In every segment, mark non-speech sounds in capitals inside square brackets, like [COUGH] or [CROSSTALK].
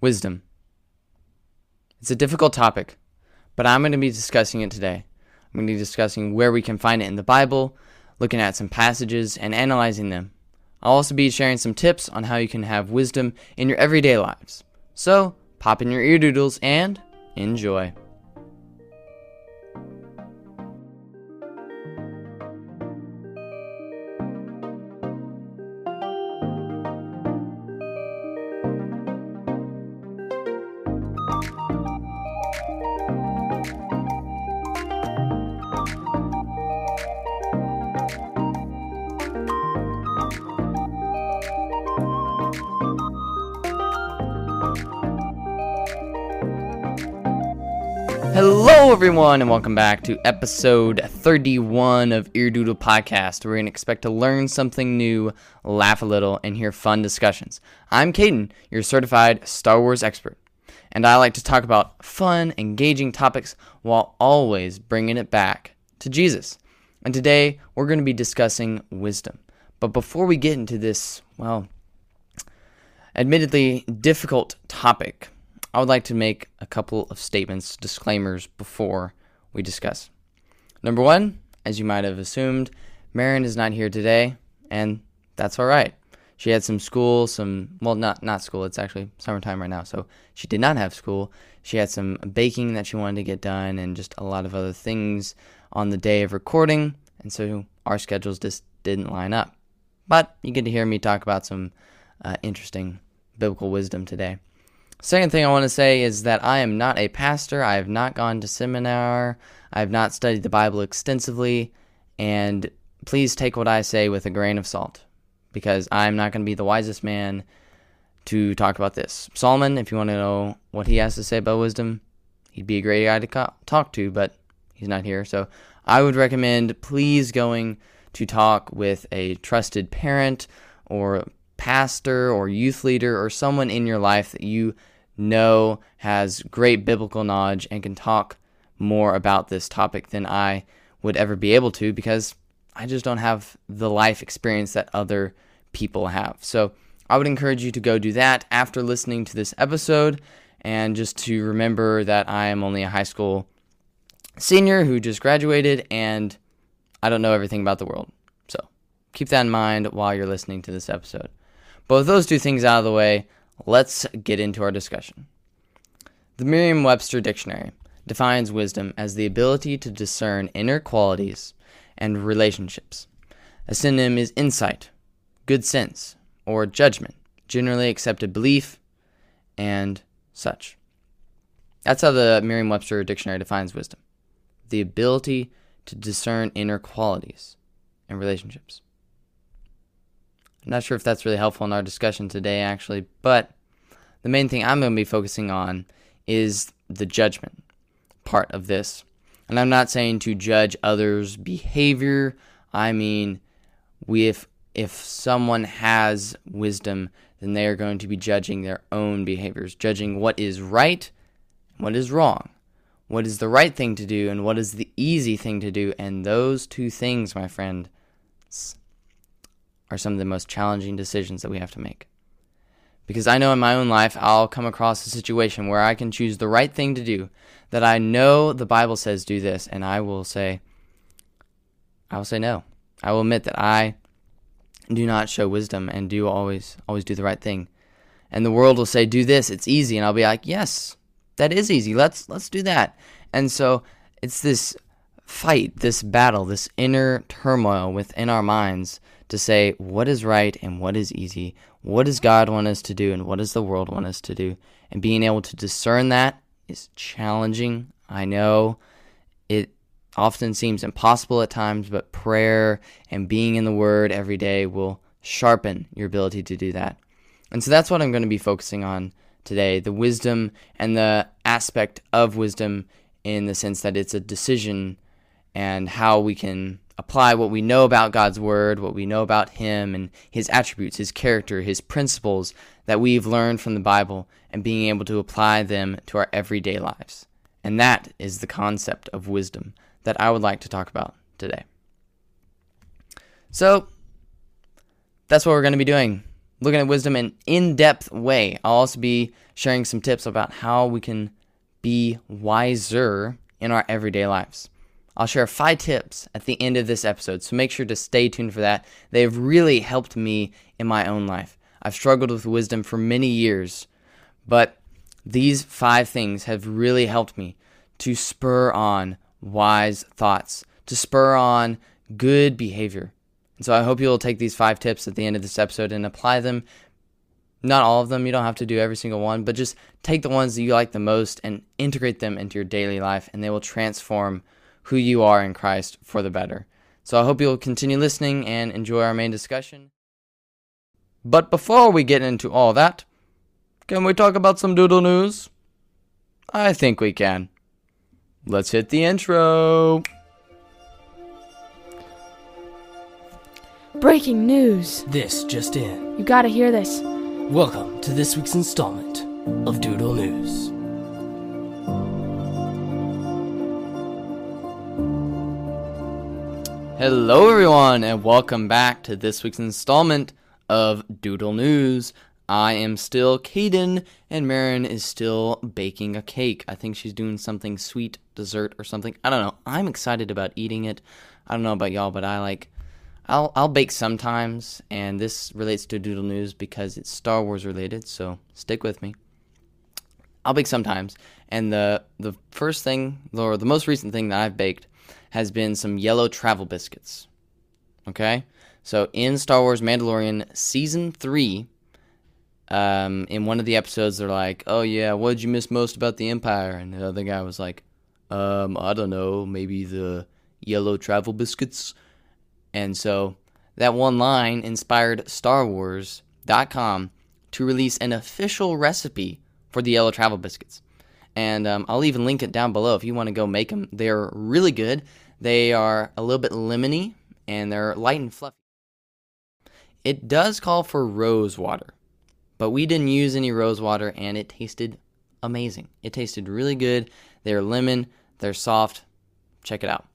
Wisdom. It's a difficult topic, but I'm going to be discussing it today. I'm going to be discussing where we can find it in the Bible, looking at some passages, and analyzing them. I'll also be sharing some tips on how you can have wisdom in your everyday lives. So, pop in your ear doodles and enjoy. Everyone, and welcome back to episode 31 of Eardoodle Podcast. We're going to expect to learn something new, laugh a little, and hear fun discussions. I'm Caden, your certified Star Wars expert, and I like to talk about fun, engaging topics while always bringing it back to Jesus. And today, we're going to be discussing wisdom. But before we get into this, well, admittedly difficult topic, I would like to make a couple of statements, disclaimers before we discuss. Number one, as you might have assumed, Marion is not here today, and that's all right. She had some school, some well, not not school. It's actually summertime right now, so she did not have school. She had some baking that she wanted to get done, and just a lot of other things on the day of recording, and so our schedules just didn't line up. But you get to hear me talk about some uh, interesting biblical wisdom today. Second thing I want to say is that I am not a pastor. I have not gone to seminar. I have not studied the Bible extensively. And please take what I say with a grain of salt because I'm not going to be the wisest man to talk about this. Solomon, if you want to know what he has to say about wisdom, he'd be a great guy to talk to, but he's not here. So I would recommend please going to talk with a trusted parent or pastor or youth leader or someone in your life that you know has great biblical knowledge and can talk more about this topic than I would ever be able to because I just don't have the life experience that other people have. So I would encourage you to go do that after listening to this episode and just to remember that I am only a high school senior who just graduated and I don't know everything about the world. So keep that in mind while you're listening to this episode. Both those two things out of the way, let's get into our discussion. The Merriam Webster Dictionary defines wisdom as the ability to discern inner qualities and relationships. A synonym is insight, good sense, or judgment, generally accepted belief, and such. That's how the Merriam Webster Dictionary defines wisdom the ability to discern inner qualities and relationships. I'm not sure if that's really helpful in our discussion today, actually, but the main thing I'm going to be focusing on is the judgment part of this. And I'm not saying to judge others' behavior. I mean, if if someone has wisdom, then they are going to be judging their own behaviors, judging what is right, what is wrong, what is the right thing to do, and what is the easy thing to do. And those two things, my friend, are some of the most challenging decisions that we have to make. Because I know in my own life, I'll come across a situation where I can choose the right thing to do, that I know the Bible says do this, and I will say, I will say no. I will admit that I do not show wisdom and do always always do the right thing. And the world will say, do this, it's easy, and I'll be like, yes, that is easy. Let's let's do that. And so it's this fight, this battle, this inner turmoil within our minds to say what is right and what is easy, what does God want us to do and what does the world want us to do. And being able to discern that is challenging. I know it often seems impossible at times, but prayer and being in the Word every day will sharpen your ability to do that. And so that's what I'm going to be focusing on today the wisdom and the aspect of wisdom in the sense that it's a decision and how we can apply what we know about God's Word, what we know about Him and His attributes, His character, His principles that we've learned from the Bible, and being able to apply them to our everyday lives. And that is the concept of wisdom that I would like to talk about today. So, that's what we're going to be doing looking at wisdom in an in depth way. I'll also be sharing some tips about how we can be wiser in our everyday lives. I'll share five tips at the end of this episode, so make sure to stay tuned for that. They've really helped me in my own life. I've struggled with wisdom for many years, but these five things have really helped me to spur on wise thoughts, to spur on good behavior. And so I hope you'll take these five tips at the end of this episode and apply them. Not all of them, you don't have to do every single one, but just take the ones that you like the most and integrate them into your daily life, and they will transform who you are in Christ for the better. So I hope you'll continue listening and enjoy our main discussion. But before we get into all that, can we talk about some doodle news? I think we can. Let's hit the intro. Breaking news. This just in. You gotta hear this. Welcome to this week's installment of Doodle News. Hello, everyone, and welcome back to this week's installment of Doodle News. I am still Caden, and Marin is still baking a cake. I think she's doing something sweet, dessert, or something. I don't know. I'm excited about eating it. I don't know about y'all, but I like. I'll I'll bake sometimes, and this relates to Doodle News because it's Star Wars related. So stick with me. I'll bake sometimes, and the the first thing, or the most recent thing that I've baked has been some yellow travel biscuits. Okay? So in Star Wars Mandalorian season 3, um, in one of the episodes they're like, "Oh yeah, what did you miss most about the Empire?" And the other guy was like, "Um, I don't know, maybe the yellow travel biscuits." And so that one line inspired StarWars.com to release an official recipe for the yellow travel biscuits and um, I'll even link it down below if you want to go make them. They're really good. They are a little bit lemony and they're light and fluffy. It does call for rose water, but we didn't use any rose water and it tasted amazing. It tasted really good. They're lemon, they're soft. Check it out.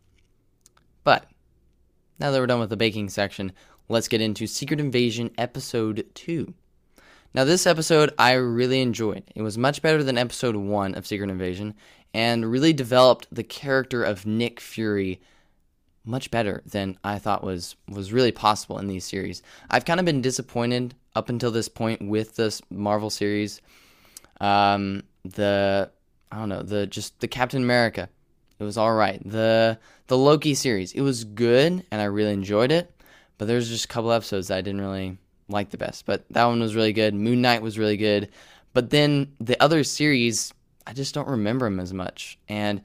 But now that we're done with the baking section, let's get into Secret Invasion Episode 2. Now, this episode I really enjoyed. It was much better than episode one of Secret Invasion and really developed the character of Nick Fury much better than I thought was was really possible in these series. I've kind of been disappointed up until this point with this Marvel series. Um, the I don't know the just the Captain America, it was all right. The the Loki series, it was good and I really enjoyed it, but there's just a couple episodes that I didn't really like the best. But that one was really good. Moon Knight was really good. But then the other series, I just don't remember them as much. And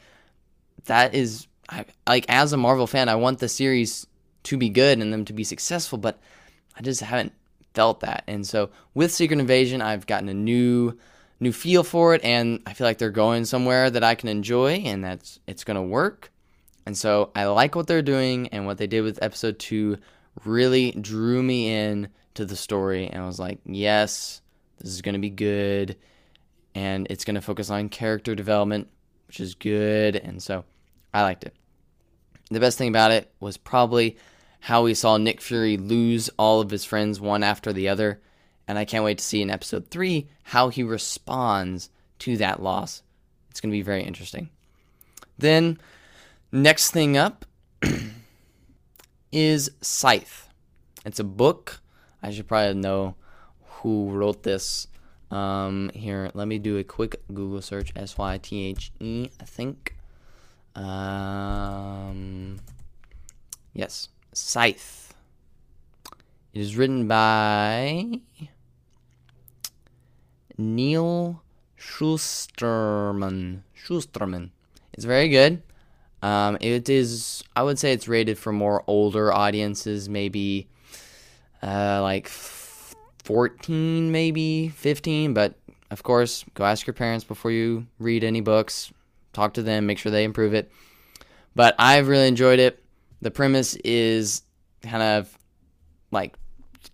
that is, I, like, as a Marvel fan, I want the series to be good and them to be successful, but I just haven't felt that. And so with Secret Invasion, I've gotten a new new feel for it and I feel like they're going somewhere that I can enjoy and that's it's going to work. And so I like what they're doing and what they did with episode 2 really drew me in to the story and I was like, yes, this is going to be good. And it's going to focus on character development, which is good. And so I liked it. The best thing about it was probably how we saw Nick Fury lose all of his friends one after the other. And I can't wait to see in episode three how he responds to that loss. It's going to be very interesting. Then, next thing up [CLEARS THROAT] is Scythe. It's a book I should probably know who wrote this. Um, here, let me do a quick Google search. S Y T H E, I think. Um, yes, Scythe. It is written by Neal Shusterman. Shusterman. It's very good. Um, it is, I would say, it's rated for more older audiences, maybe uh, like 14, maybe 15. But of course, go ask your parents before you read any books. Talk to them, make sure they improve it. But I've really enjoyed it. The premise is kind of like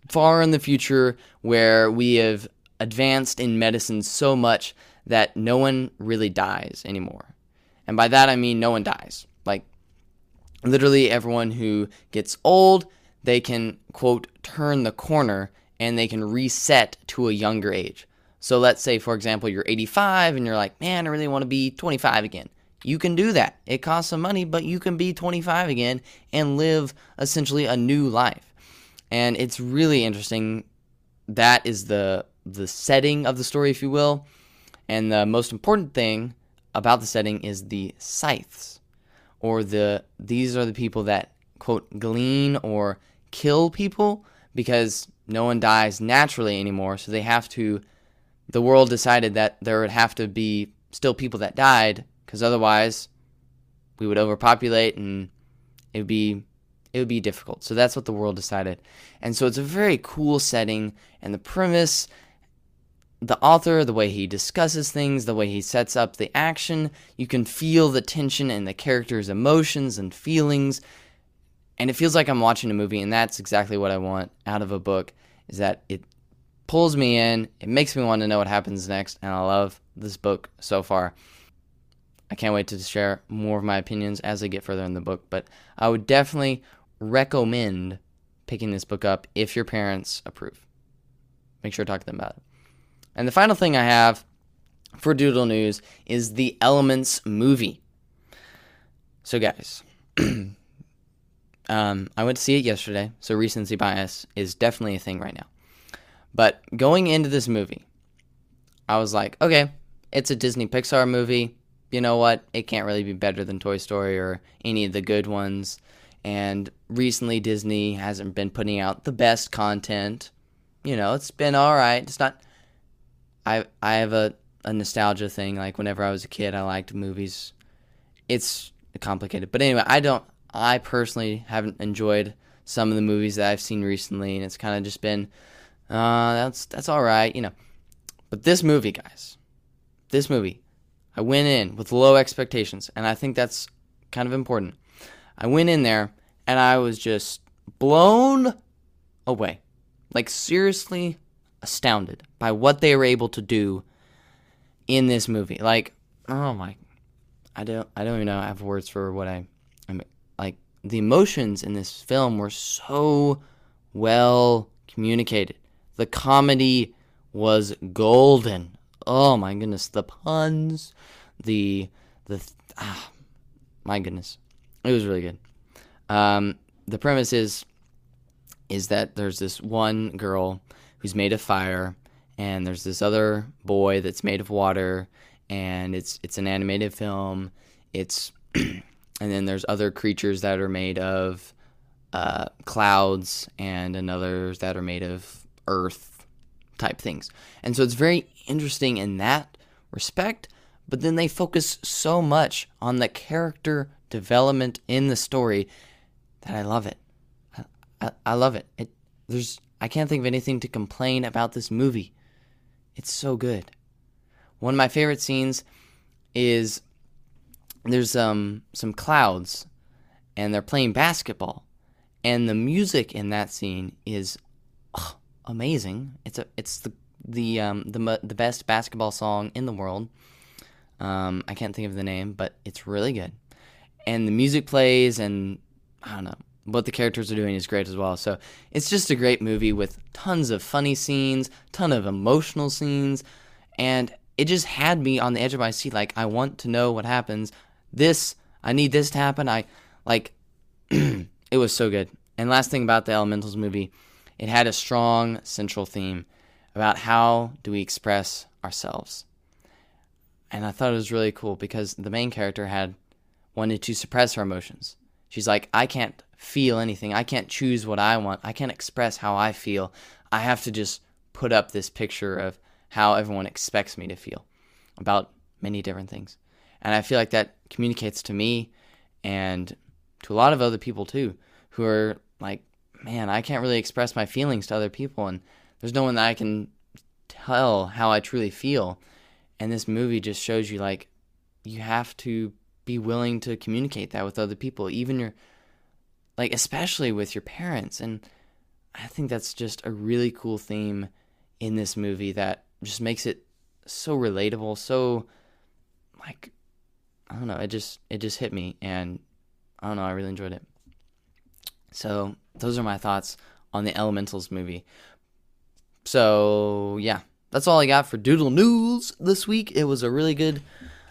far in the future where we have advanced in medicine so much that no one really dies anymore. And by that I mean no one dies. Like literally everyone who gets old they can, quote, turn the corner and they can reset to a younger age. So let's say, for example, you're 85 and you're like, man, I really want to be 25 again. You can do that. It costs some money, but you can be 25 again and live essentially a new life. And it's really interesting. That is the the setting of the story, if you will. And the most important thing about the setting is the scythes, or the these are the people that quote glean or kill people because no one dies naturally anymore. So they have to. The world decided that there would have to be still people that died because otherwise we would overpopulate and it would be it would be difficult. So that's what the world decided. And so it's a very cool setting and the premise the author, the way he discusses things, the way he sets up the action, you can feel the tension and the characters' emotions and feelings. And it feels like I'm watching a movie and that's exactly what I want out of a book is that it pulls me in, it makes me want to know what happens next, and I love this book so far. I can't wait to share more of my opinions as I get further in the book, but I would definitely recommend picking this book up if your parents approve. Make sure to talk to them about it. And the final thing I have for Doodle News is the Elements movie. So, guys, [CLEARS THROAT] um, I went to see it yesterday, so recency bias is definitely a thing right now. But going into this movie, I was like, okay, it's a Disney Pixar movie you know what? It can't really be better than Toy Story or any of the good ones. And recently, Disney hasn't been putting out the best content. You know, it's been all right. It's not. I I have a, a nostalgia thing. Like whenever I was a kid, I liked movies. It's complicated, but anyway, I don't. I personally haven't enjoyed some of the movies that I've seen recently, and it's kind of just been, uh, that's that's all right, you know. But this movie, guys, this movie, I went in with low expectations, and I think that's kind of important. I went in there and I was just blown away. Like, seriously astounded by what they were able to do in this movie. Like, oh my, I don't, I don't even know. I have words for what I, like. The emotions in this film were so well communicated. The comedy was golden oh my goodness, the puns, the the ah, my goodness, it was really good. Um, the premise is is that there's this one girl who's made of fire, and there's this other boy that's made of water, and it's it's an animated film. It's [CLEARS THROAT] and then there's other creatures that are made of uh, clouds, and another that are made of earth type things. And so it's very interesting in that respect, but then they focus so much on the character development in the story that I love it. I, I, I love it. It there's I can't think of anything to complain about this movie. It's so good. One of my favorite scenes is there's um some clouds and they're playing basketball and the music in that scene is oh, amazing. It's a it's the the um, the the best basketball song in the world. Um, I can't think of the name, but it's really good. And the music plays, and I don't know what the characters are doing is great as well. So it's just a great movie with tons of funny scenes, ton of emotional scenes, and it just had me on the edge of my seat. Like I want to know what happens. This I need this to happen. I like. [CLEARS THROAT] it was so good. And last thing about the Elementals movie it had a strong central theme about how do we express ourselves. And I thought it was really cool because the main character had wanted to suppress her emotions. She's like, I can't feel anything. I can't choose what I want. I can't express how I feel. I have to just put up this picture of how everyone expects me to feel about many different things. And I feel like that communicates to me and to a lot of other people too, who are like man, I can't really express my feelings to other people, and there's no one that I can tell how I truly feel. And this movie just shows you like you have to be willing to communicate that with other people, even your like especially with your parents. And I think that's just a really cool theme in this movie that just makes it so relatable, so like I don't know, it just it just hit me and I don't know, I really enjoyed it. So those are my thoughts on the Elementals movie. So, yeah, that's all I got for Doodle News this week. It was a really good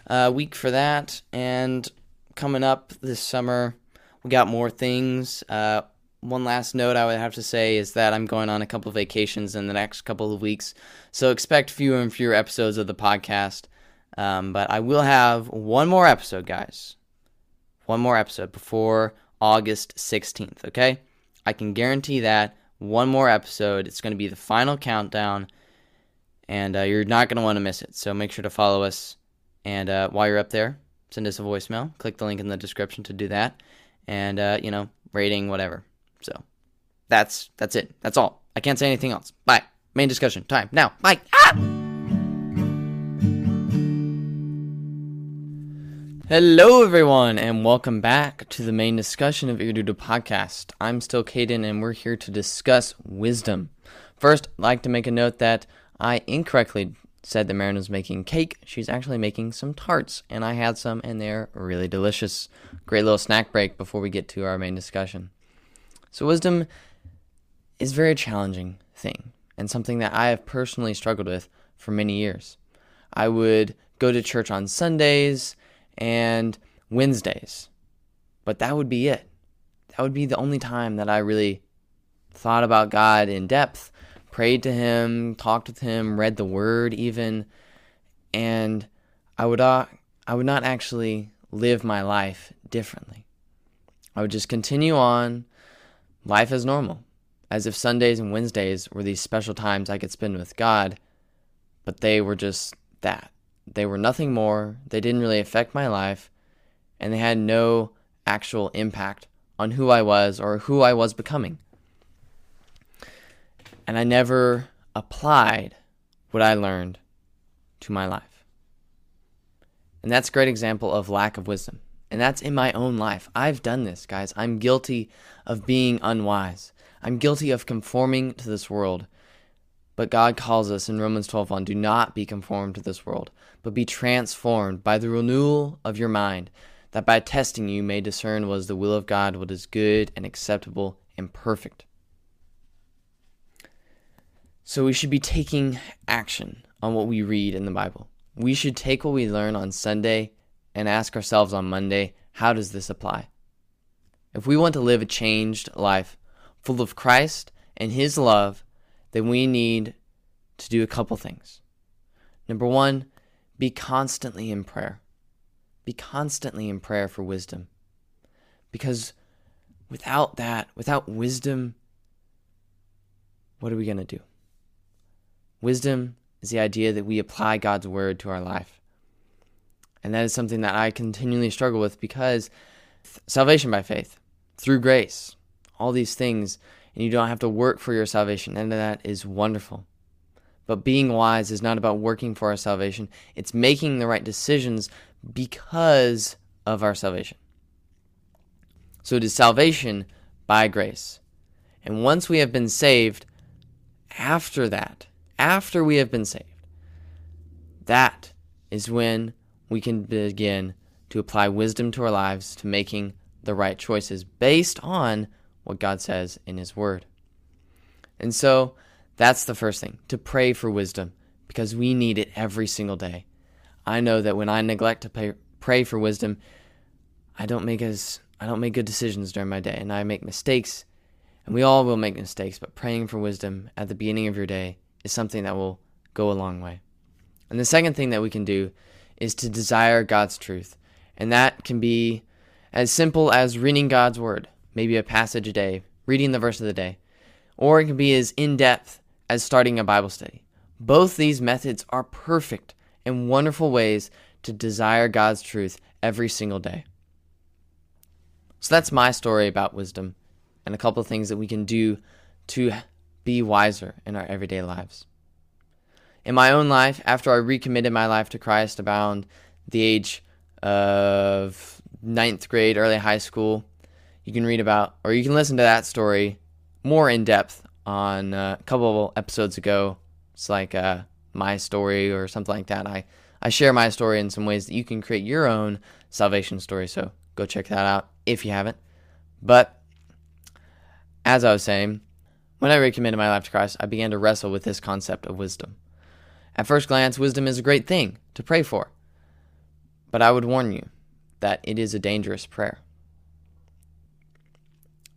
uh, week for that. And coming up this summer, we got more things. Uh, one last note I would have to say is that I'm going on a couple of vacations in the next couple of weeks. So expect fewer and fewer episodes of the podcast. Um, but I will have one more episode, guys. One more episode before August 16th, okay? I can guarantee that one more episode. It's going to be the final countdown, and uh, you're not going to want to miss it. So make sure to follow us. And uh, while you're up there, send us a voicemail. Click the link in the description to do that. And, uh, you know, rating, whatever. So that's that's it. That's all. I can't say anything else. Bye. Main discussion time now. Bye. Ah! Hello, everyone, and welcome back to the main discussion of Doodle Podcast. I'm still Caden, and we're here to discuss wisdom. First, I'd like to make a note that I incorrectly said that Marin was making cake. She's actually making some tarts, and I had some, and they're really delicious. Great little snack break before we get to our main discussion. So, wisdom is a very challenging thing, and something that I have personally struggled with for many years. I would go to church on Sundays and Wednesdays. But that would be it. That would be the only time that I really thought about God in depth, prayed to Him, talked with Him, read the Word even, and I would uh, I would not actually live my life differently. I would just continue on life as normal, as if Sundays and Wednesdays were these special times I could spend with God, but they were just that. They were nothing more, they didn't really affect my life, and they had no actual impact on who I was or who I was becoming. And I never applied what I learned to my life. And that's a great example of lack of wisdom. And that's in my own life. I've done this, guys. I'm guilty of being unwise. I'm guilty of conforming to this world but God calls us in Romans 12 1 do not be conformed to this world, but be transformed by the renewal of your mind, that by testing you may discern what is the will of God, what is good and acceptable and perfect. So we should be taking action on what we read in the Bible. We should take what we learn on Sunday and ask ourselves on Monday, how does this apply? If we want to live a changed life full of Christ and His love, then we need to do a couple things. Number one, be constantly in prayer. Be constantly in prayer for wisdom. Because without that, without wisdom, what are we going to do? Wisdom is the idea that we apply God's word to our life. And that is something that I continually struggle with because salvation by faith, through grace, all these things and you don't have to work for your salvation. And that is wonderful. But being wise is not about working for our salvation, it's making the right decisions because of our salvation. So it is salvation by grace. And once we have been saved, after that, after we have been saved, that is when we can begin to apply wisdom to our lives to making the right choices based on what God says in His Word. And so that's the first thing to pray for wisdom because we need it every single day. I know that when I neglect to pay, pray for wisdom, I don't make as I don't make good decisions during my day and I make mistakes. And we all will make mistakes, but praying for wisdom at the beginning of your day is something that will go a long way. And the second thing that we can do is to desire God's truth. And that can be as simple as reading God's word maybe a passage a day, reading the verse of the day, or it can be as in depth as starting a Bible study. Both these methods are perfect and wonderful ways to desire God's truth every single day. So that's my story about wisdom and a couple of things that we can do to be wiser in our everyday lives. In my own life, after I recommitted my life to Christ around the age of ninth grade, early high school, you can read about, or you can listen to that story more in depth on uh, a couple episodes ago. It's like uh, my story or something like that. I, I share my story in some ways that you can create your own salvation story. So go check that out if you haven't. But as I was saying, When I recommitted my life to Christ, I began to wrestle with this concept of wisdom. At first glance, wisdom is a great thing to pray for. But I would warn you that it is a dangerous prayer.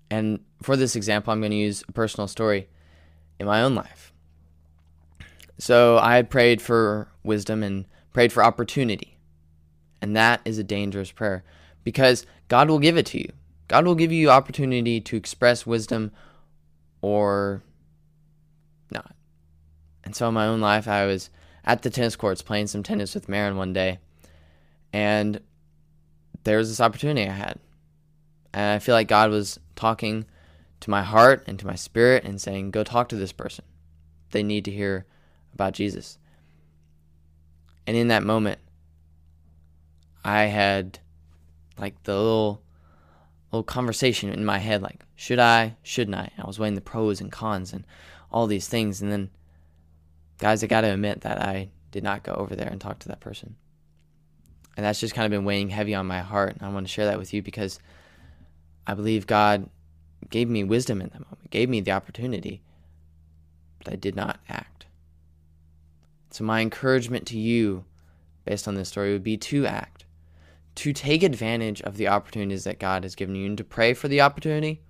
And for this example, I'm going to use a personal story in my own life. So I had prayed for wisdom and prayed for opportunity. And that is a dangerous prayer because God will give it to you. God will give you opportunity to express wisdom or not. And so in my own life, I was at the tennis courts playing some tennis with Marin one day. And there was this opportunity I had. And I feel like God was talking to my heart and to my spirit and saying, go talk to this person. They need to hear about Jesus. And in that moment, I had like the little little conversation in my head like, should I, shouldn't I? I was weighing the pros and cons and all these things. And then, guys, I got to admit that I did not go over there and talk to that person. And that's just kind of been weighing heavy on my heart. And I want to share that with you because I believe God gave me wisdom in that moment, gave me the opportunity, but I did not act. So, my encouragement to you, based on this story, would be to act, to take advantage of the opportunities that God has given you, and to pray for the opportunity,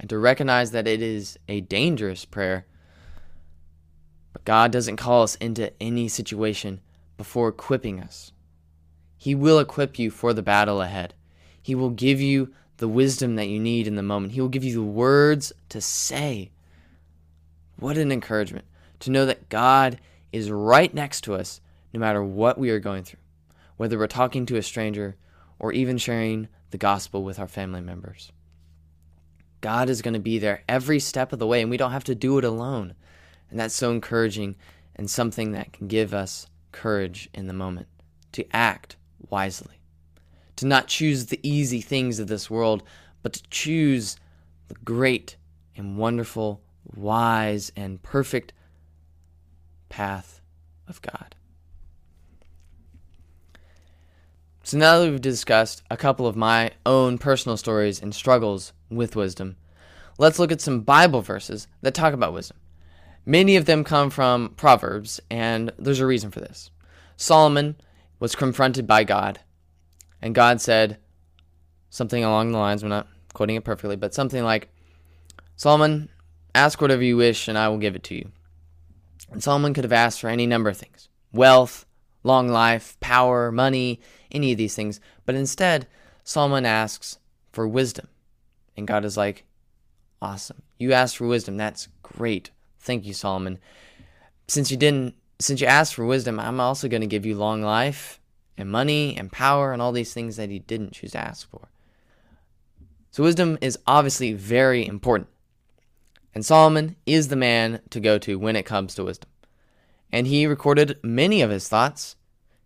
and to recognize that it is a dangerous prayer. But God doesn't call us into any situation before equipping us. He will equip you for the battle ahead. He will give you the wisdom that you need in the moment. He will give you the words to say. What an encouragement to know that God is right next to us no matter what we are going through, whether we're talking to a stranger or even sharing the gospel with our family members. God is going to be there every step of the way, and we don't have to do it alone. And that's so encouraging and something that can give us courage in the moment to act wisely, to not choose the easy things of this world, but to choose the great and wonderful, wise, and perfect path of God. So now that we've discussed a couple of my own personal stories and struggles with wisdom, let's look at some Bible verses that talk about wisdom. Many of them come from Proverbs, and there's a reason for this. Solomon was confronted by God, and God said something along the lines, I'm not quoting it perfectly, but something like, Solomon, ask whatever you wish, and I will give it to you. And Solomon could have asked for any number of things wealth, long life, power, money, any of these things. But instead, Solomon asks for wisdom. And God is like, Awesome. You asked for wisdom. That's great. Thank you, Solomon. Since you didn't, since you asked for wisdom, I'm also going to give you long life and money and power and all these things that he didn't choose to ask for. So, wisdom is obviously very important. And Solomon is the man to go to when it comes to wisdom. And he recorded many of his thoughts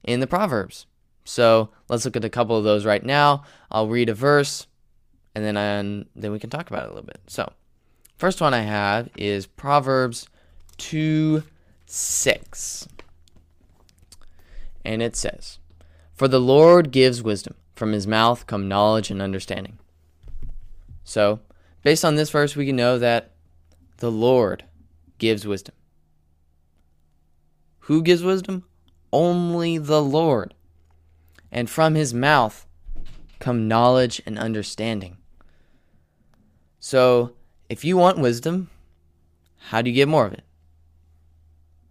in the Proverbs. So let's look at a couple of those right now. I'll read a verse and then um, then we can talk about it a little bit. So, first one I have is Proverbs 2 6. And it says, For the Lord gives wisdom, from his mouth come knowledge and understanding. So, based on this verse, we can know that the Lord gives wisdom. Who gives wisdom? Only the Lord. And from his mouth come knowledge and understanding. So, if you want wisdom, how do you get more of it?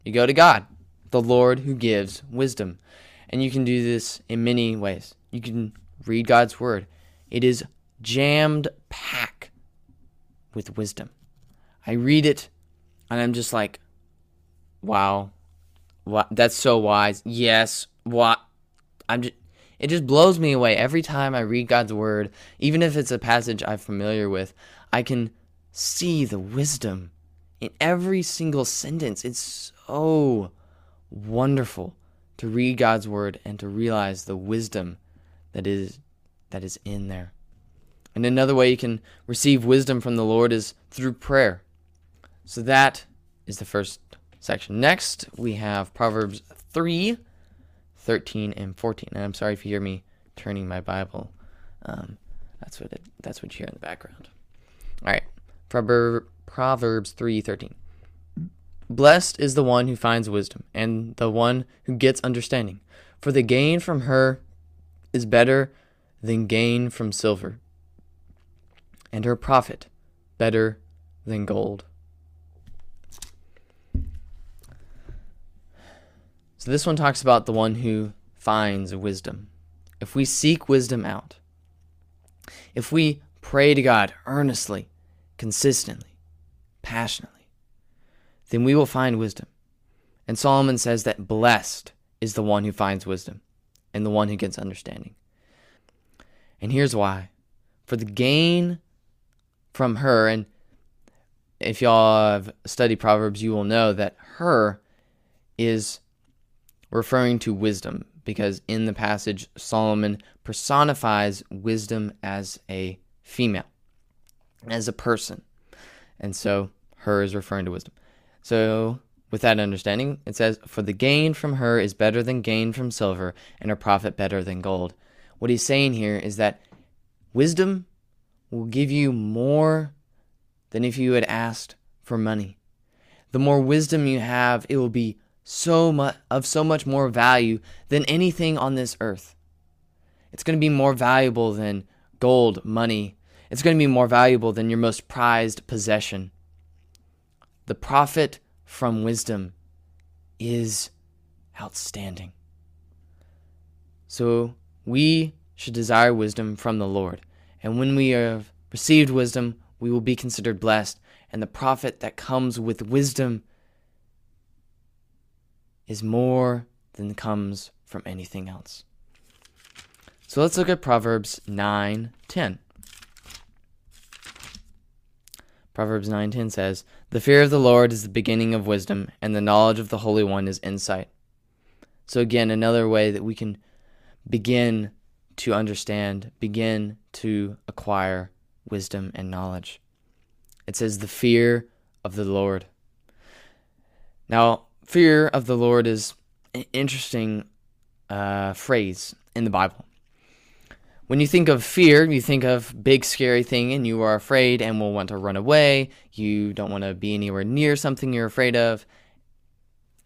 You go to God, the Lord who gives wisdom. And you can do this in many ways. You can read God's word, it is jammed packed with wisdom. I read it and I'm just like, wow, that's so wise. Yes, what? I'm just, it just blows me away every time I read God's word, even if it's a passage I'm familiar with. I can see the wisdom in every single sentence. It's so wonderful to read God's word and to realize the wisdom that is that is in there. And another way you can receive wisdom from the Lord is through prayer. So that is the first section. Next, we have Proverbs 3 13 and 14. And I'm sorry if you hear me turning my Bible. Um, that's what it, that's what you hear in the background. All right. Proverbs 3:13. Blessed is the one who finds wisdom and the one who gets understanding, for the gain from her is better than gain from silver, and her profit better than gold. So this one talks about the one who finds wisdom. If we seek wisdom out, if we pray to God earnestly, consistently, passionately, then we will find wisdom. And Solomon says that blessed is the one who finds wisdom and the one who gets understanding. And here's why. For the gain from her, and if y'all have studied Proverbs, you will know that her is referring to wisdom because in the passage, Solomon personifies wisdom as a female, as a person. And so her is referring to wisdom. So, with that understanding, it says, For the gain from her is better than gain from silver, and her profit better than gold. What he's saying here is that wisdom will give you more than if you had asked for money. The more wisdom you have, it will be so much of so much more value than anything on this earth. It's going to be more valuable than gold, money. It's going to be more valuable than your most prized possession. The profit from wisdom is outstanding. So we should desire wisdom from the Lord. And when we have received wisdom, we will be considered blessed. And the profit that comes with wisdom is more than comes from anything else. So let's look at Proverbs 9:10. Proverbs 9:10 says, "The fear of the Lord is the beginning of wisdom, and the knowledge of the Holy One is insight." So again, another way that we can begin to understand, begin to acquire wisdom and knowledge. It says the fear of the Lord. Now, fear of the Lord is an interesting uh, phrase in the Bible. When you think of fear, you think of big scary thing and you are afraid and will want to run away. You don't want to be anywhere near something you're afraid of.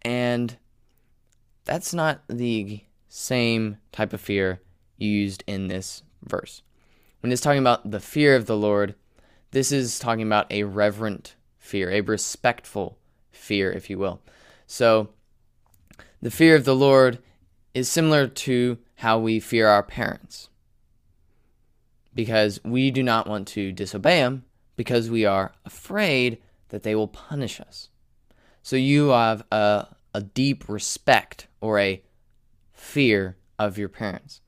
And that's not the same type of fear used in this verse. When it's talking about the fear of the Lord, this is talking about a reverent fear, a respectful fear, if you will. So, the fear of the Lord is similar to how we fear our parents. Because we do not want to disobey them because we are afraid that they will punish us. So you have a, a deep respect or a fear of your parents.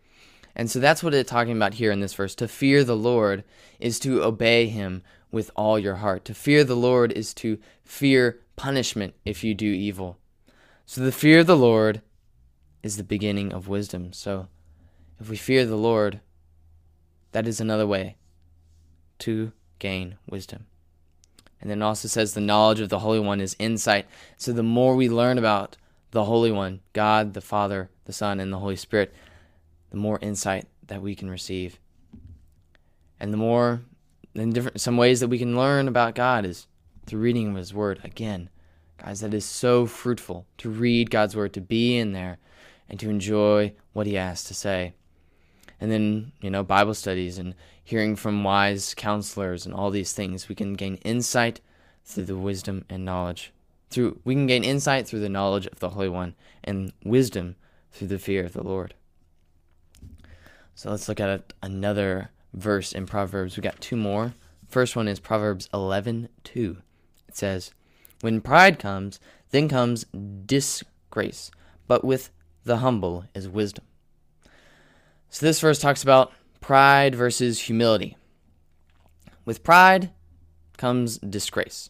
And so that's what it's talking about here in this verse. To fear the Lord is to obey him with all your heart. To fear the Lord is to fear punishment if you do evil. So the fear of the Lord is the beginning of wisdom. So if we fear the Lord, that is another way to gain wisdom. And then also says the knowledge of the Holy One is insight. So the more we learn about the Holy One, God, the Father, the Son, and the Holy Spirit, the more insight that we can receive. And the more in different some ways that we can learn about God is through reading of his word again. Guys, that is so fruitful to read God's word, to be in there and to enjoy what he has to say. And then, you know, Bible studies and hearing from wise counselors and all these things, we can gain insight through the wisdom and knowledge. Through we can gain insight through the knowledge of the Holy One and wisdom through the fear of the Lord. So let's look at another verse in Proverbs. We got two more. First one is Proverbs 11:2. It says, "When pride comes, then comes disgrace, but with the humble is wisdom." So this verse talks about pride versus humility. With pride comes disgrace.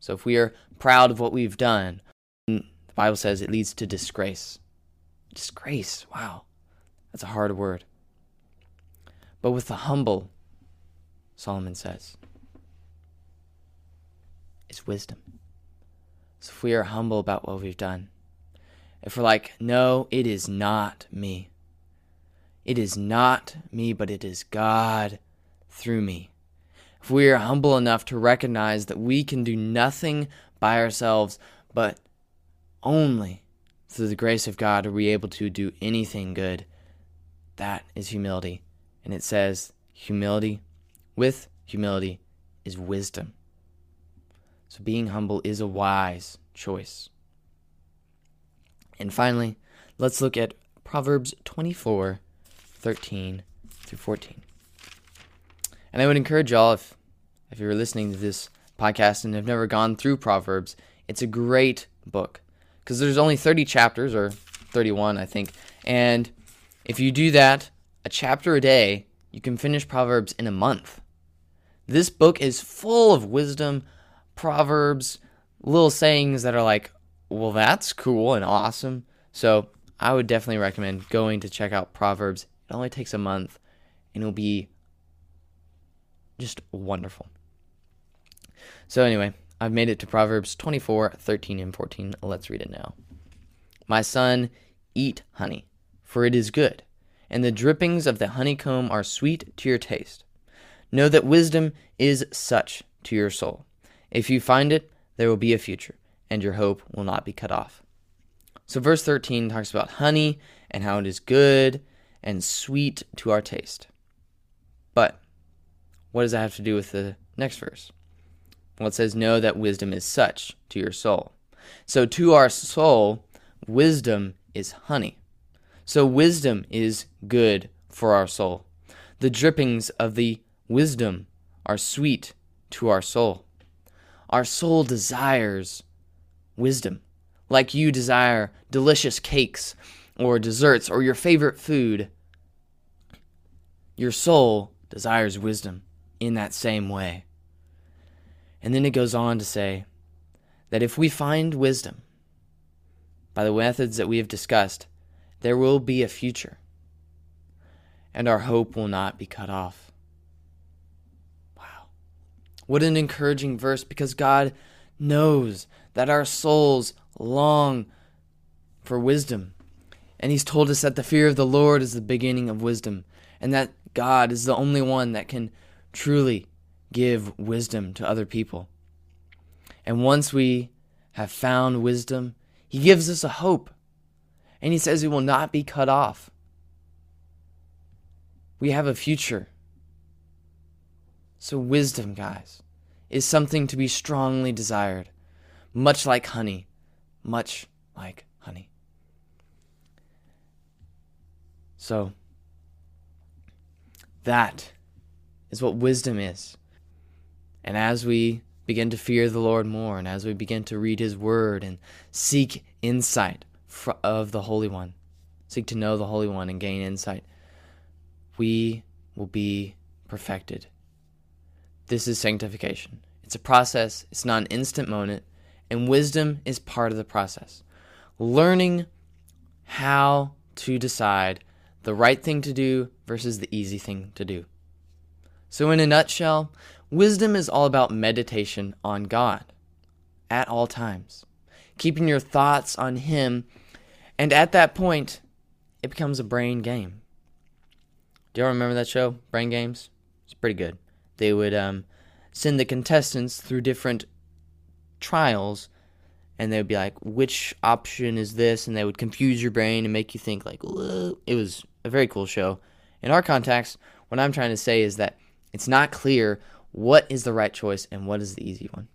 So if we are proud of what we've done, the Bible says it leads to disgrace. Disgrace. Wow. That's a hard word. But with the humble, Solomon says, is wisdom. So if we are humble about what we've done, if we're like, no, it is not me. It is not me, but it is God through me. If we are humble enough to recognize that we can do nothing by ourselves, but only through the grace of God are we able to do anything good, that is humility. And it says, humility with humility is wisdom. So being humble is a wise choice. And finally, let's look at Proverbs 24 13 through 14. And I would encourage y'all, if, if you're listening to this podcast and have never gone through Proverbs, it's a great book because there's only 30 chapters, or 31, I think. And if you do that, a chapter a day, you can finish Proverbs in a month. This book is full of wisdom, proverbs, little sayings that are like, well, that's cool and awesome. So I would definitely recommend going to check out Proverbs. It only takes a month and it'll be just wonderful. So, anyway, I've made it to Proverbs 24, 13, and 14. Let's read it now. My son, eat honey, for it is good, and the drippings of the honeycomb are sweet to your taste. Know that wisdom is such to your soul. If you find it, there will be a future, and your hope will not be cut off. So, verse 13 talks about honey and how it is good and sweet to our taste. But what does that have to do with the next verse? Well, it says, Know that wisdom is such to your soul. So, to our soul, wisdom is honey. So, wisdom is good for our soul. The drippings of the wisdom are sweet to our soul. Our soul desires wisdom, like you desire delicious cakes or desserts or your favorite food. Your soul desires wisdom in that same way. And then it goes on to say that if we find wisdom by the methods that we have discussed, there will be a future, and our hope will not be cut off. Wow. What an encouraging verse because God knows that our souls long for wisdom. And He's told us that the fear of the Lord is the beginning of wisdom, and that God is the only one that can truly give wisdom to other people. And once we have found wisdom, He gives us a hope. And He says we will not be cut off. We have a future. So, wisdom, guys, is something to be strongly desired, much like honey, much like honey. So, that is what wisdom is. And as we begin to fear the Lord more, and as we begin to read His Word and seek insight of the Holy One, seek to know the Holy One and gain insight, we will be perfected. This is sanctification. It's a process, it's not an instant moment, and wisdom is part of the process. Learning how to decide the right thing to do versus the easy thing to do. So, in a nutshell, wisdom is all about meditation on God at all times, keeping your thoughts on Him, and at that point, it becomes a brain game. Do y'all remember that show, Brain Games? It's pretty good. They would um, send the contestants through different trials, and they would be like, "Which option is this?" And they would confuse your brain and make you think like, Whoa. "It was a very cool show." In our context, what I'm trying to say is that it's not clear what is the right choice and what is the easy one.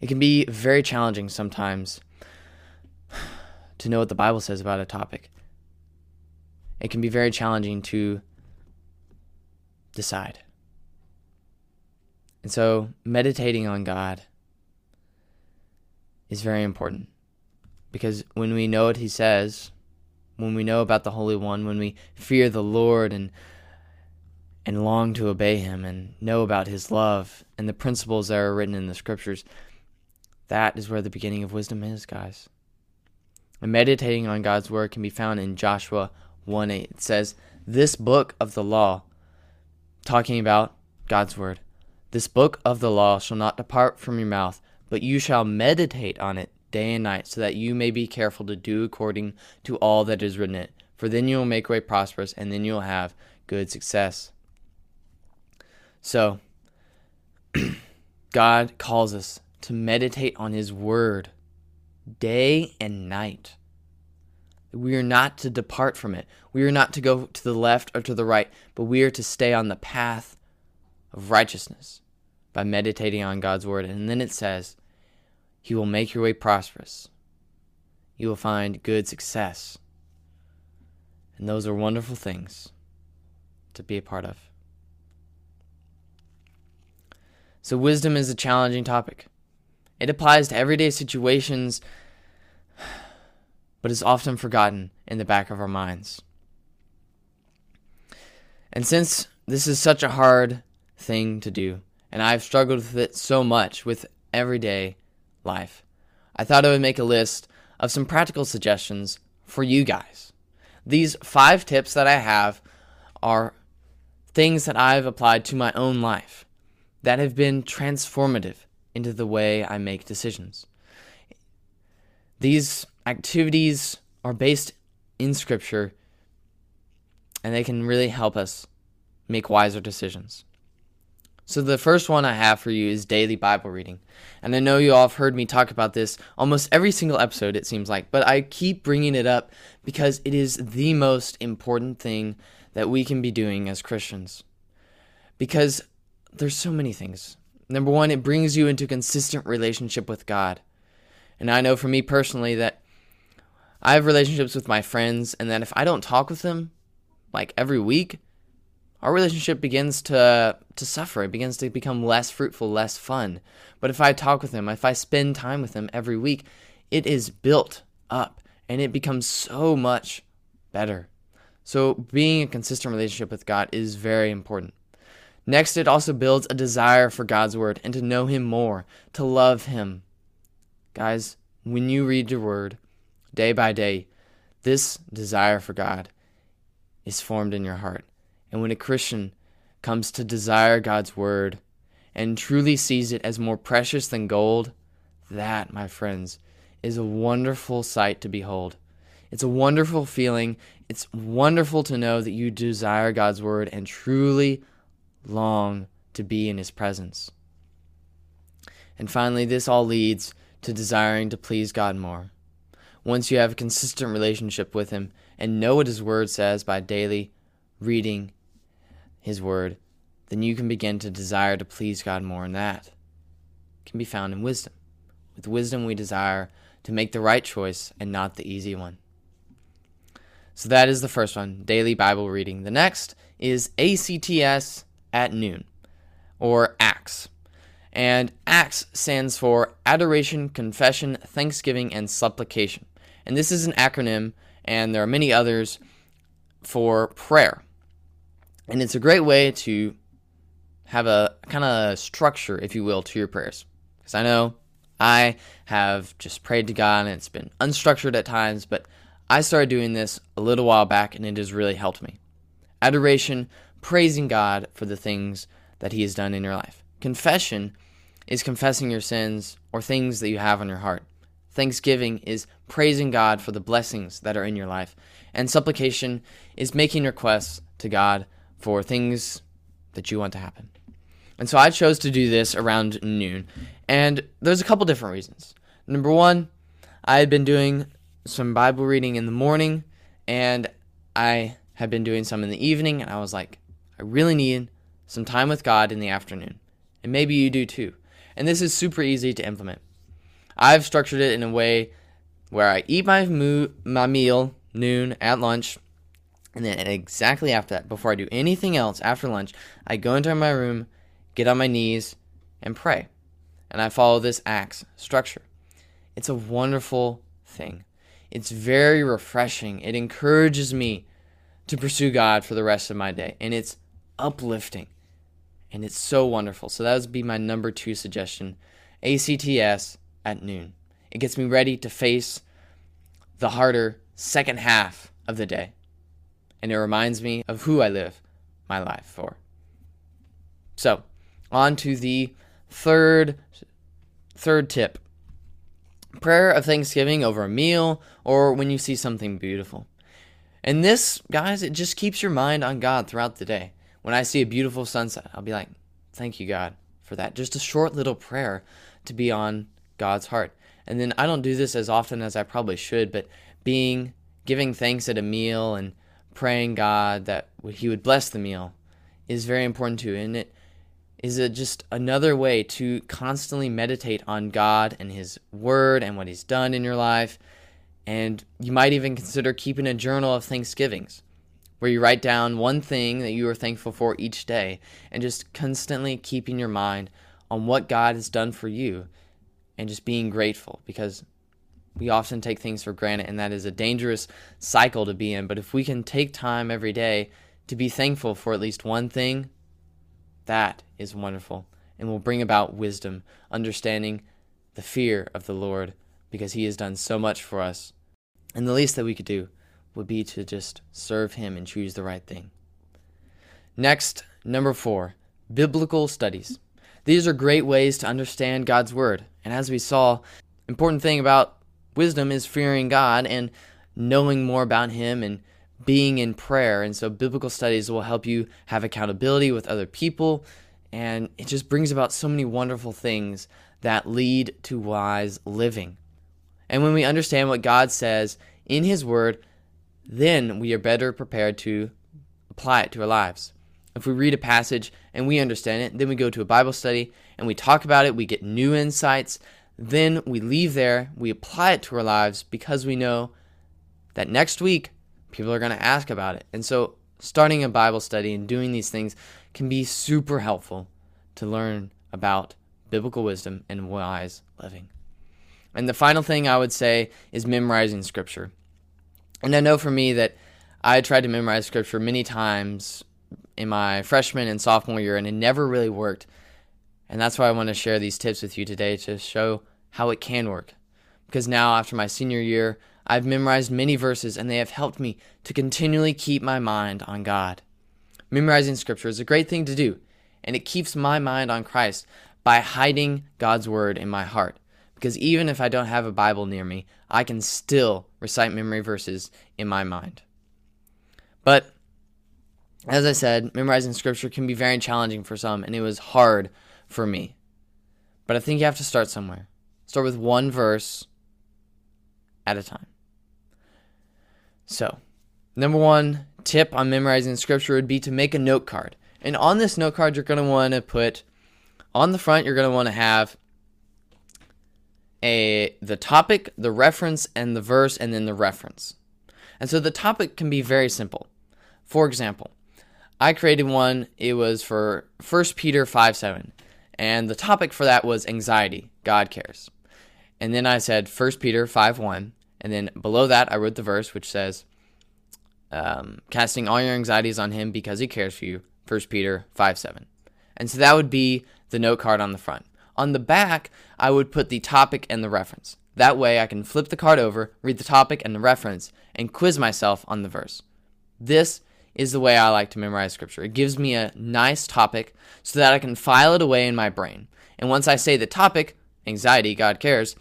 It can be very challenging sometimes to know what the Bible says about a topic. It can be very challenging to decide. And so, meditating on God is very important because when we know what He says, when we know about the Holy One, when we fear the Lord and and long to obey him and know about his love and the principles that are written in the scriptures, that is where the beginning of wisdom is, guys. And meditating on God's word can be found in Joshua 1 8. It says, This book of the law, talking about God's word, this book of the law shall not depart from your mouth, but you shall meditate on it day and night, so that you may be careful to do according to all that is written it. For then you will make way prosperous, and then you will have good success. So, [CLEARS THROAT] God calls us to meditate on His Word day and night. We are not to depart from it. We are not to go to the left or to the right, but we are to stay on the path of righteousness by meditating on God's Word. And then it says, He will make your way prosperous. You will find good success. And those are wonderful things to be a part of. So, wisdom is a challenging topic. It applies to everyday situations, but is often forgotten in the back of our minds. And since this is such a hard thing to do, and I've struggled with it so much with everyday life, I thought I would make a list of some practical suggestions for you guys. These five tips that I have are things that I've applied to my own life that have been transformative into the way I make decisions. These activities are based in Scripture and they can really help us make wiser decisions. So, the first one I have for you is daily Bible reading. And I know you all have heard me talk about this almost every single episode, it seems like, but I keep bringing it up because it is the most important thing that we can be doing as Christians. Because there's so many things. Number one, it brings you into consistent relationship with God. And I know for me personally that I have relationships with my friends, and that if I don't talk with them like every week, our relationship begins to to suffer. It begins to become less fruitful, less fun. But if I talk with him, if I spend time with him every week, it is built up and it becomes so much better. So being a consistent relationship with God is very important. Next, it also builds a desire for God's word and to know Him more, to love Him. Guys, when you read your word day by day, this desire for God is formed in your heart. And when a Christian comes to desire God's word and truly sees it as more precious than gold, that, my friends, is a wonderful sight to behold. It's a wonderful feeling. It's wonderful to know that you desire God's word and truly long to be in his presence. And finally, this all leads to desiring to please God more. Once you have a consistent relationship with him and know what his word says by daily reading his word, then you can begin to desire to please God more, in that can be found in wisdom. With wisdom, we desire to make the right choice and not the easy one. So that is the first one daily Bible reading. The next is ACTS at noon, or ACTS. And ACTS stands for Adoration, Confession, Thanksgiving, and Supplication. And this is an acronym, and there are many others for prayer. And it's a great way to have a kind of structure, if you will, to your prayers. Because I know I have just prayed to God and it's been unstructured at times, but I started doing this a little while back and it has really helped me. Adoration praising God for the things that He has done in your life. Confession is confessing your sins or things that you have on your heart. Thanksgiving is praising God for the blessings that are in your life. And supplication is making requests to God for things that you want to happen. And so I chose to do this around noon. And there's a couple different reasons. Number one, I had been doing some Bible reading in the morning, and I had been doing some in the evening, and I was like, I really need some time with God in the afternoon. And maybe you do too. And this is super easy to implement. I've structured it in a way where I eat my, mo- my meal noon at lunch, and then exactly after that, before I do anything else after lunch, I go into my room, get on my knees, and pray. And I follow this ACTS structure. It's a wonderful thing. It's very refreshing. It encourages me to pursue God for the rest of my day. And it's uplifting. And it's so wonderful. So that would be my number two suggestion ACTS at noon. It gets me ready to face the harder second half of the day. And it reminds me of who I live my life for. So, on to the third third tip. Prayer of thanksgiving over a meal or when you see something beautiful. And this, guys, it just keeps your mind on God throughout the day when I see a beautiful sunset, I'll be like, thank you, God, for that. Just a short little prayer to be on God's heart. And then I don't do this as often as I probably should, but being giving thanks at a meal and praying God that He would bless the meal is very important too. And it is a, just another way to constantly meditate on God and His Word and what He's done in your life. And you might even consider keeping a journal of Thanksgivings where you write down one thing that you are thankful for each day and just constantly keeping your mind on what God has done for you and just being grateful because we often take things for granted and that is a dangerous cycle to be in. But if we can take time every day to be thankful for at least one thing, that is wonderful and will bring about wisdom, understanding the fear of the Lord because he has done so much for us. And the least that we could do would be to just serve him and choose the right thing. Next, number four, biblical studies. These are great ways to understand God's word. And as we saw, important thing about wisdom is fearing God and knowing more about him and being in prayer. And so biblical studies will help you have accountability with other people and it just brings about so many wonderful things that lead to wise living. And when we understand what God says in his word, then we are better prepared to apply it to our lives. If we read a passage and we understand it, then we go to a Bible study and we talk about it, we get new insights, then we leave there, we apply it to our lives because we know that next week people are going to ask about it. And so, starting a Bible study and doing these things can be super helpful to learn about biblical wisdom and wise living. And the final thing I would say is memorizing scripture. And I know for me that I tried to memorize scripture many times in my freshman and sophomore year, and it never really worked. And that's why I want to share these tips with you today to show how it can work. Because now, after my senior year, I've memorized many verses, and they have helped me to continually keep my mind on God. Memorizing scripture is a great thing to do, and it keeps my mind on Christ by hiding God's word in my heart. Because even if I don't have a Bible near me, I can still recite memory verses in my mind. But as I said, memorizing scripture can be very challenging for some, and it was hard for me. But I think you have to start somewhere. Start with one verse at a time. So, number one tip on memorizing scripture would be to make a note card. And on this note card, you're going to want to put on the front, you're going to want to have a the topic, the reference, and the verse, and then the reference. And so the topic can be very simple. For example, I created one, it was for 1 Peter 5 7. And the topic for that was anxiety. God cares. And then I said 1 Peter 5 1. And then below that, I wrote the verse which says, um, casting all your anxieties on him because he cares for you. 1 Peter 5 7. And so that would be the note card on the front. On the back, I would put the topic and the reference. That way, I can flip the card over, read the topic and the reference, and quiz myself on the verse. This is the way I like to memorize scripture. It gives me a nice topic so that I can file it away in my brain. And once I say the topic, anxiety, God cares,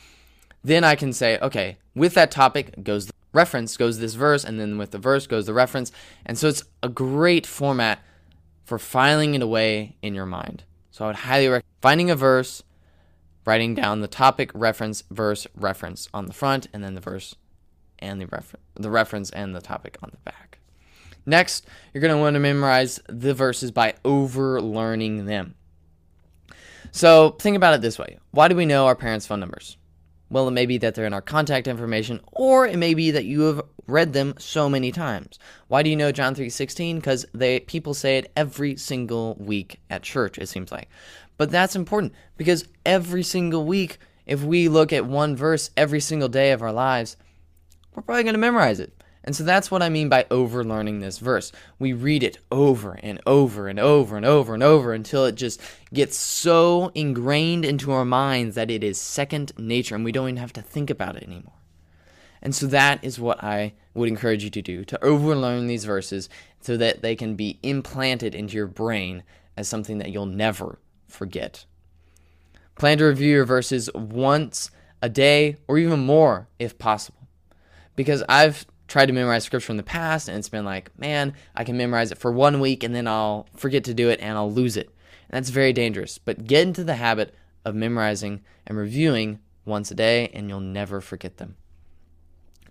then I can say, okay, with that topic goes the reference, goes this verse, and then with the verse goes the reference. And so it's a great format for filing it away in your mind. So I would highly recommend finding a verse, writing down the topic, reference, verse, reference on the front, and then the verse and the reference, the reference and the topic on the back. Next, you're going to want to memorize the verses by over learning them. So think about it this way Why do we know our parents' phone numbers? Well, it may be that they're in our contact information, or it may be that you have read them so many times. Why do you know John 3:16? Because they people say it every single week at church, it seems like. But that's important because every single week, if we look at one verse every single day of our lives, we're probably going to memorize it. And so that's what I mean by overlearning this verse. We read it over and over and over and over and over until it just gets so ingrained into our minds that it is second nature and we don't even have to think about it anymore. And so that is what I would encourage you to do to overlearn these verses so that they can be implanted into your brain as something that you'll never forget. Plan to review your verses once a day or even more if possible. Because I've tried to memorize scripture in the past and it's been like, man, I can memorize it for one week and then I'll forget to do it and I'll lose it. And that's very dangerous. But get into the habit of memorizing and reviewing once a day, and you'll never forget them.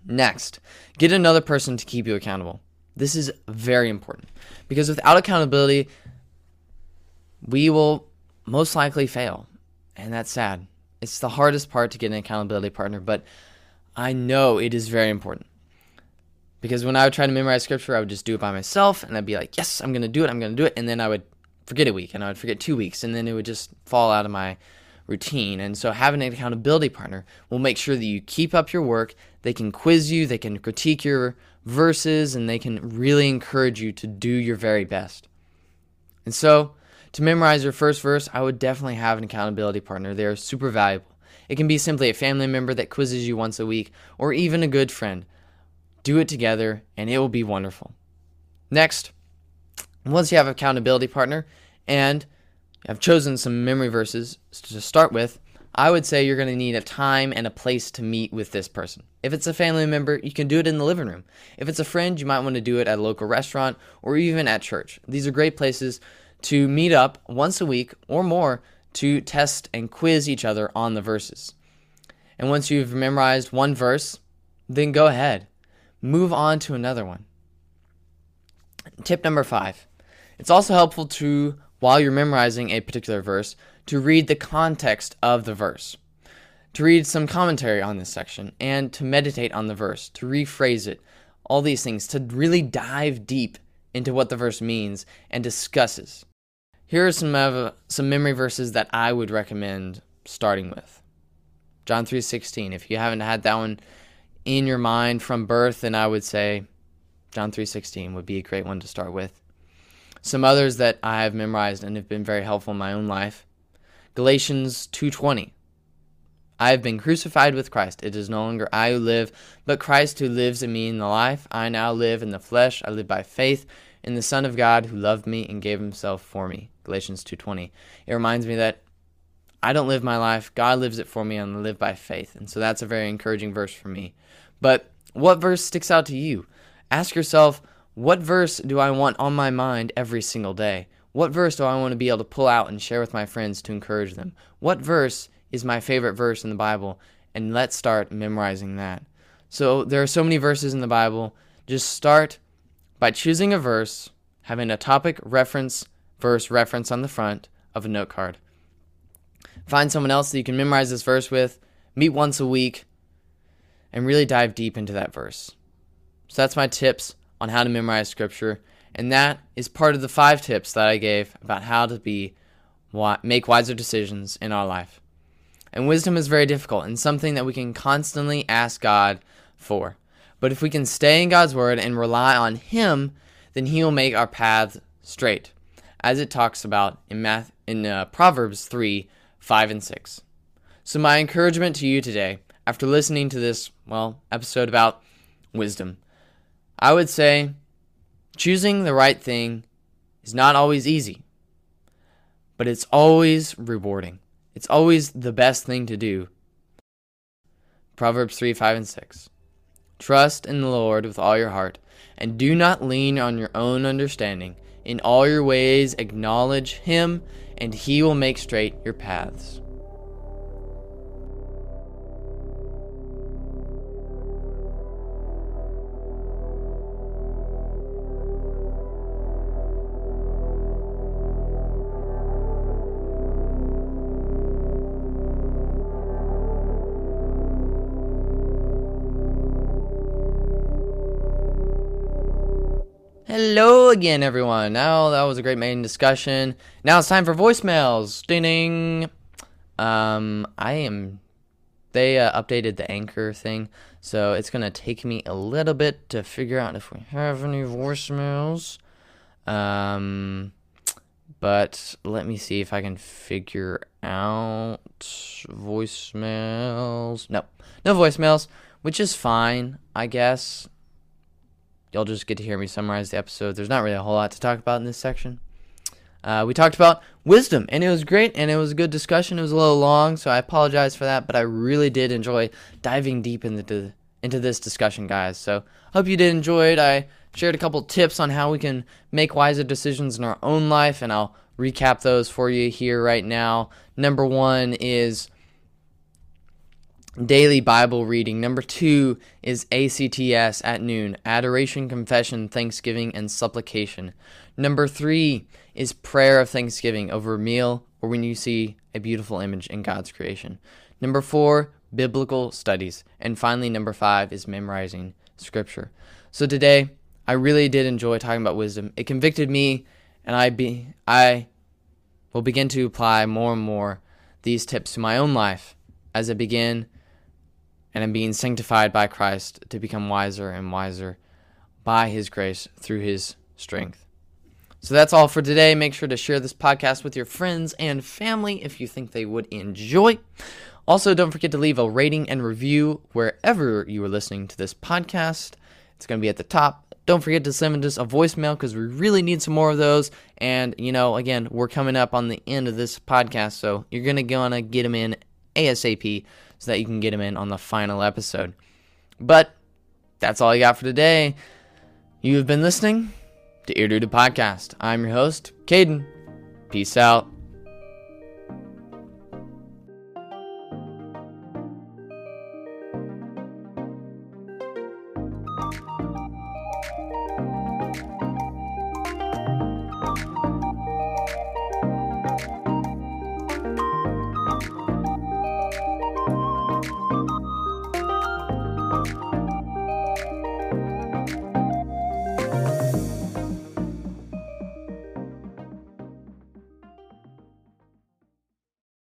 Next, get another person to keep you accountable. This is very important because without accountability, we will most likely fail. And that's sad. It's the hardest part to get an accountability partner, but I know it is very important. Because when I would try to memorize scripture, I would just do it by myself and I'd be like, yes, I'm going to do it, I'm going to do it. And then I would forget a week and I would forget two weeks and then it would just fall out of my routine. And so having an accountability partner will make sure that you keep up your work. They can quiz you, they can critique your verses, and they can really encourage you to do your very best. And so to memorize your first verse, I would definitely have an accountability partner. They are super valuable. It can be simply a family member that quizzes you once a week, or even a good friend. Do it together, and it will be wonderful. Next, once you have accountability partner and have chosen some memory verses to start with, I would say you're going to need a time and a place to meet with this person. If it's a family member, you can do it in the living room. If it's a friend, you might want to do it at a local restaurant or even at church. These are great places to meet up once a week or more to test and quiz each other on the verses. And once you've memorized one verse, then go ahead. Move on to another one. Tip number five it's also helpful to, while you're memorizing a particular verse, to read the context of the verse, to read some commentary on this section, and to meditate on the verse, to rephrase it, all these things, to really dive deep into what the verse means and discusses. Here are some of some memory verses that I would recommend starting with. John 3:16. If you haven't had that one in your mind from birth, then I would say John 3:16 would be a great one to start with. Some others that I have memorized and have been very helpful in my own life. Galatians 2:20. I have been crucified with Christ. It is no longer I who live, but Christ who lives in me in the life. I now live in the flesh. I live by faith in the Son of God who loved me and gave himself for me. Galatians 2:20. It reminds me that I don't live my life, God lives it for me and I live by faith. And so that's a very encouraging verse for me. But what verse sticks out to you? Ask yourself, what verse do I want on my mind every single day? What verse do I want to be able to pull out and share with my friends to encourage them? What verse is my favorite verse in the Bible? And let's start memorizing that. So there are so many verses in the Bible. Just start by choosing a verse, having a topic reference, verse reference on the front of a note card. Find someone else that you can memorize this verse with, meet once a week, and really dive deep into that verse. So that's my tips on how to memorize scripture, and that is part of the five tips that I gave about how to be make wiser decisions in our life. And wisdom is very difficult and something that we can constantly ask God for. But if we can stay in God's word and rely on Him, then He will make our paths straight, as it talks about in, Math, in uh, Proverbs 3 5 and 6. So, my encouragement to you today, after listening to this, well, episode about wisdom, I would say choosing the right thing is not always easy, but it's always rewarding. It's always the best thing to do. Proverbs 3 5 and 6. Trust in the Lord with all your heart, and do not lean on your own understanding. In all your ways acknowledge him, and he will make straight your paths. Hello again, everyone. Now that was a great main discussion. Now it's time for voicemails. Ding ding. Um, I am. They uh, updated the anchor thing, so it's gonna take me a little bit to figure out if we have any voicemails. Um, but let me see if I can figure out voicemails. No, no voicemails, which is fine, I guess you'll just get to hear me summarize the episode. There's not really a whole lot to talk about in this section. Uh, we talked about wisdom, and it was great, and it was a good discussion. It was a little long, so I apologize for that, but I really did enjoy diving deep into into this discussion, guys. So hope you did enjoy it. I shared a couple tips on how we can make wiser decisions in our own life, and I'll recap those for you here right now. Number one is daily Bible reading. Number two is ACTS at noon adoration, confession, thanksgiving, and supplication. Number three is prayer of thanksgiving over a meal or when you see a beautiful image in God's creation. Number four, biblical studies. And finally, number five is memorizing scripture. So today, I really did enjoy talking about wisdom. It convicted me, and I be I will begin to apply more and more these tips to my own life as I begin and am being sanctified by Christ to become wiser and wiser by His grace through His strength. So that's all for today. Make sure to share this podcast with your friends and family if you think they would enjoy. Also, don't forget to leave a rating and review wherever you are listening to this podcast. It's going to be at the top. Don't forget to send us a voicemail because we really need some more of those. And, you know, again, we're coming up on the end of this podcast, so you're going to want to get them in ASAP so that you can get them in on the final episode. But that's all I got for today. You have been listening to Ear Doodle Podcast. I'm your host, Caden. Peace out.